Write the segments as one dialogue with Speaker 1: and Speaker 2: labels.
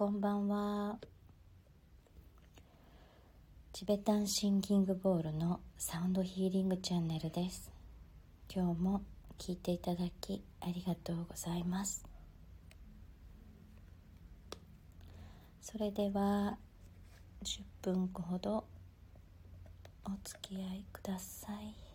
Speaker 1: こんばんは。チベタンシンギングボールのサウンドヒーリングチャンネルです。今日も聞いていただきありがとうございます。それでは10分ほどお付き合いください。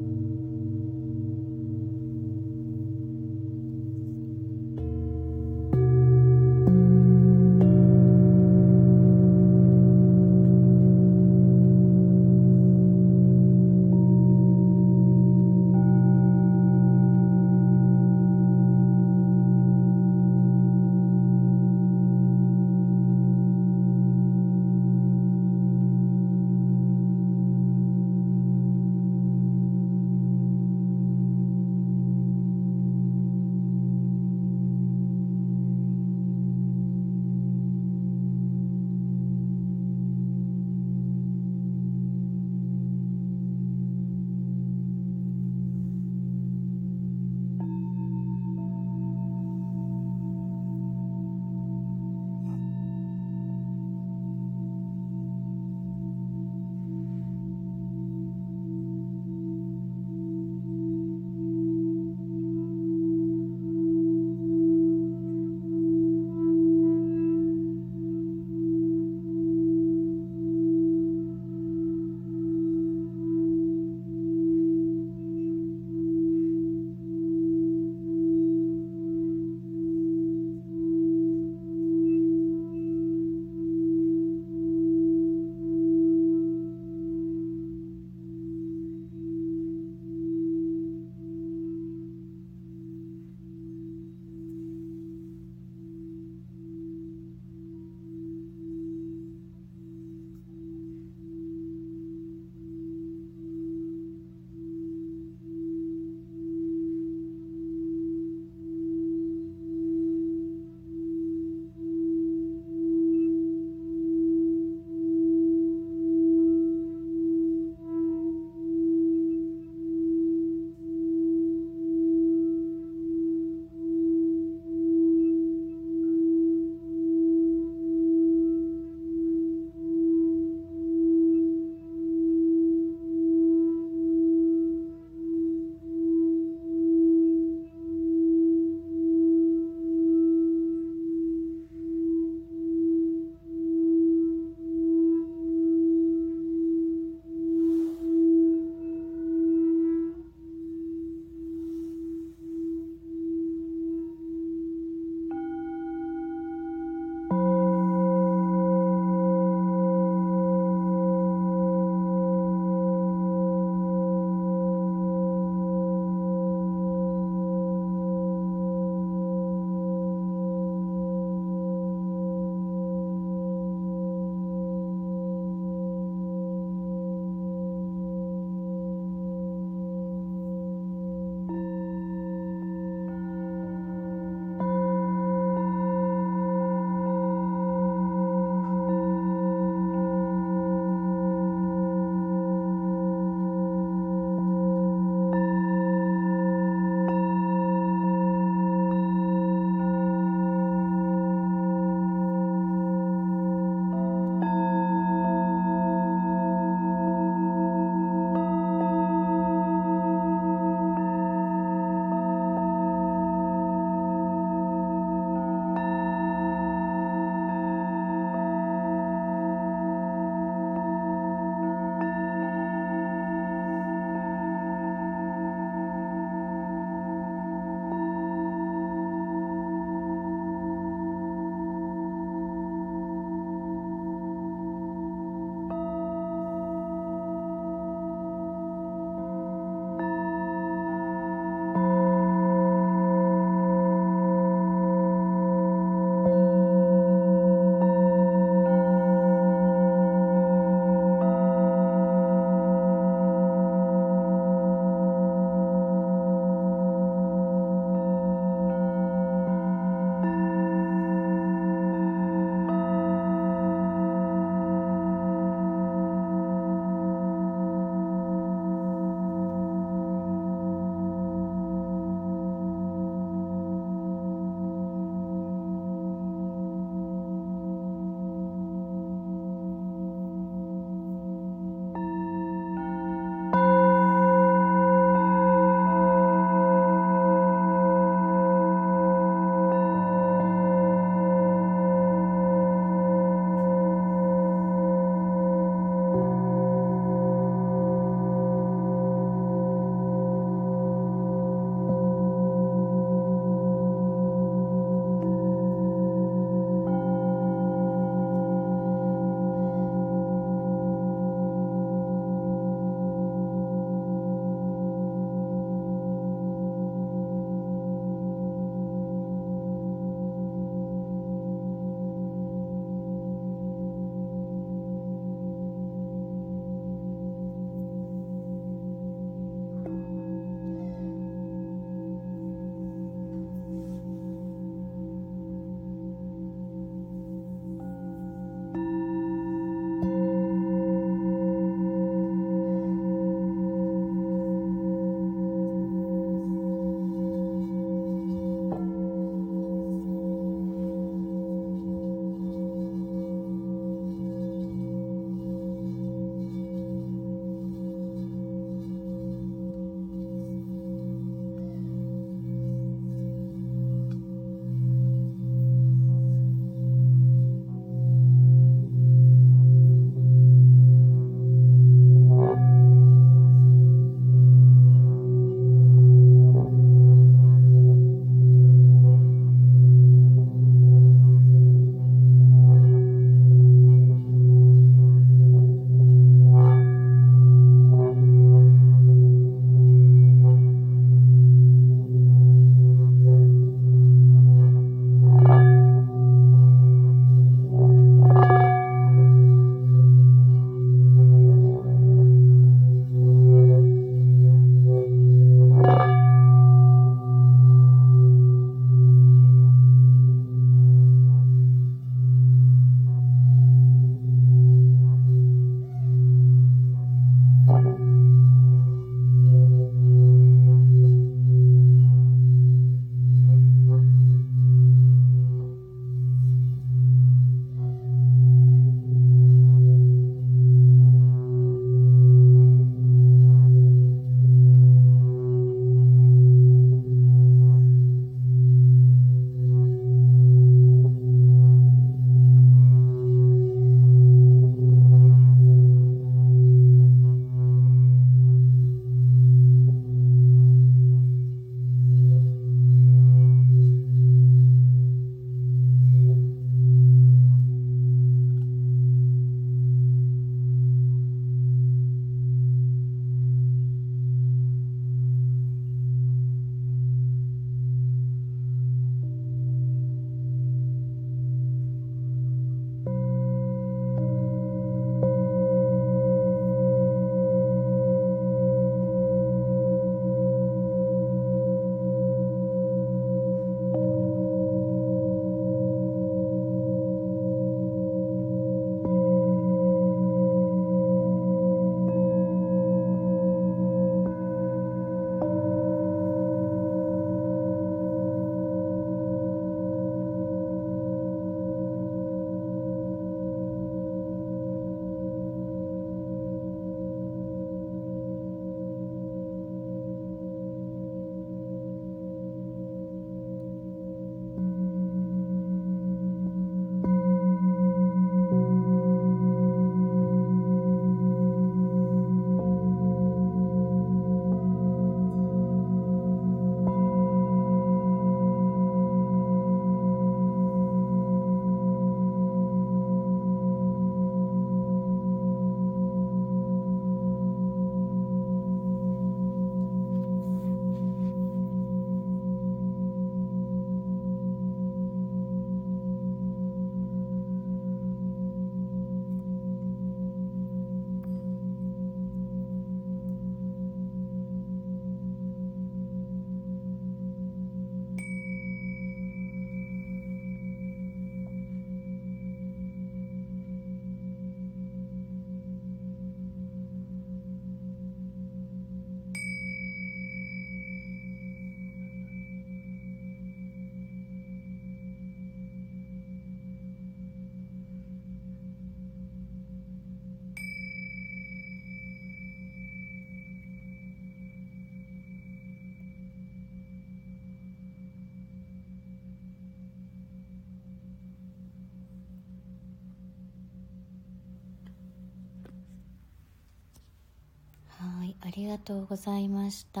Speaker 1: ありがとうございました。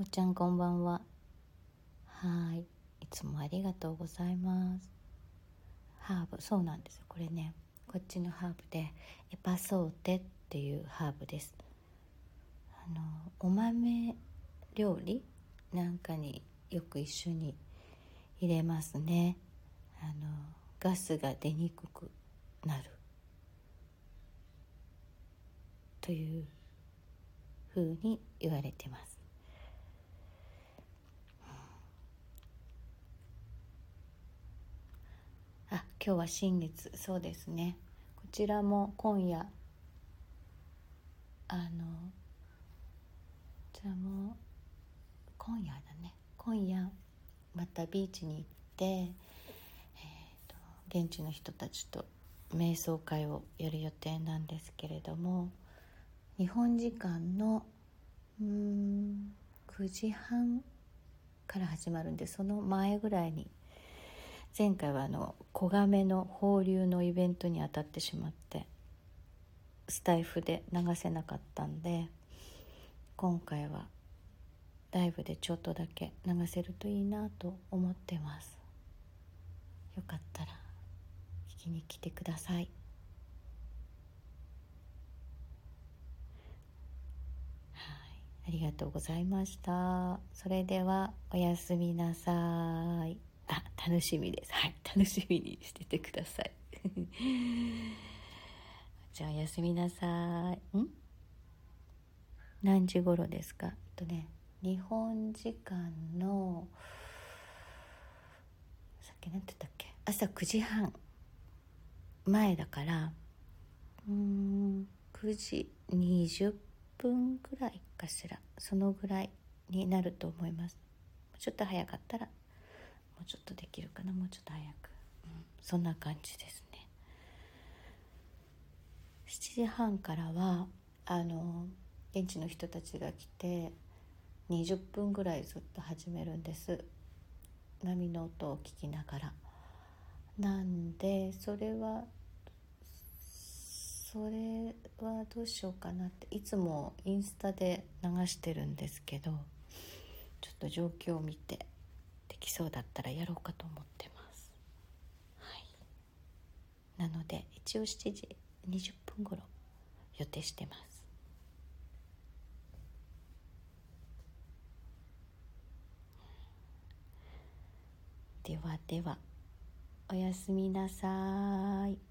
Speaker 1: おちゃんこんばんは。はい。いつもありがとうございます。ハーブ。そうなんですこれねこっちのハーブでエパソーテっていうハーブです。あのお豆料理？なんかによく一緒に入れますね。あのガスが出にくくなる。というふうに言われてます。あ今日は新月。そうですね。こちらも今夜。あのこちらも今夜だね。今夜またビーチに行って、えーと、現地の人たちと瞑想会をやる予定なんですけれども。日本時間のうん9時半から始まるんでその前ぐらいに前回はあの子亀の放流のイベントに当たってしまってスタイフで流せなかったんで今回はライブでちょっとだけ流せるといいなと思ってます。よかったら聞きに来てくださいはいありがとうございました。それではおやすみなさい。あ楽しみです。はい楽しみにしててください。じゃあおやすみなさい。ん？何時頃ですか？えっとね日本時間のさっき何て言ったっけ？朝9時半前だからうん9時20分。分ぐらいかしらそのぐらいになると思います。ちょっと早かったらもうちょっとできるかな。もうちょっと早く、うん、そんな感じですね。7時半からはあの現地の人たちが来て20分ぐらいずっと始めるんです。波の音を聞きながら。なんでそれはそれはどうしようかなっていつもインスタで流してるんですけどちょっと状況を見てできそうだったらやろうかと思ってます。はい。なので一応7時20分頃予定してます。ではではおやすみなさい。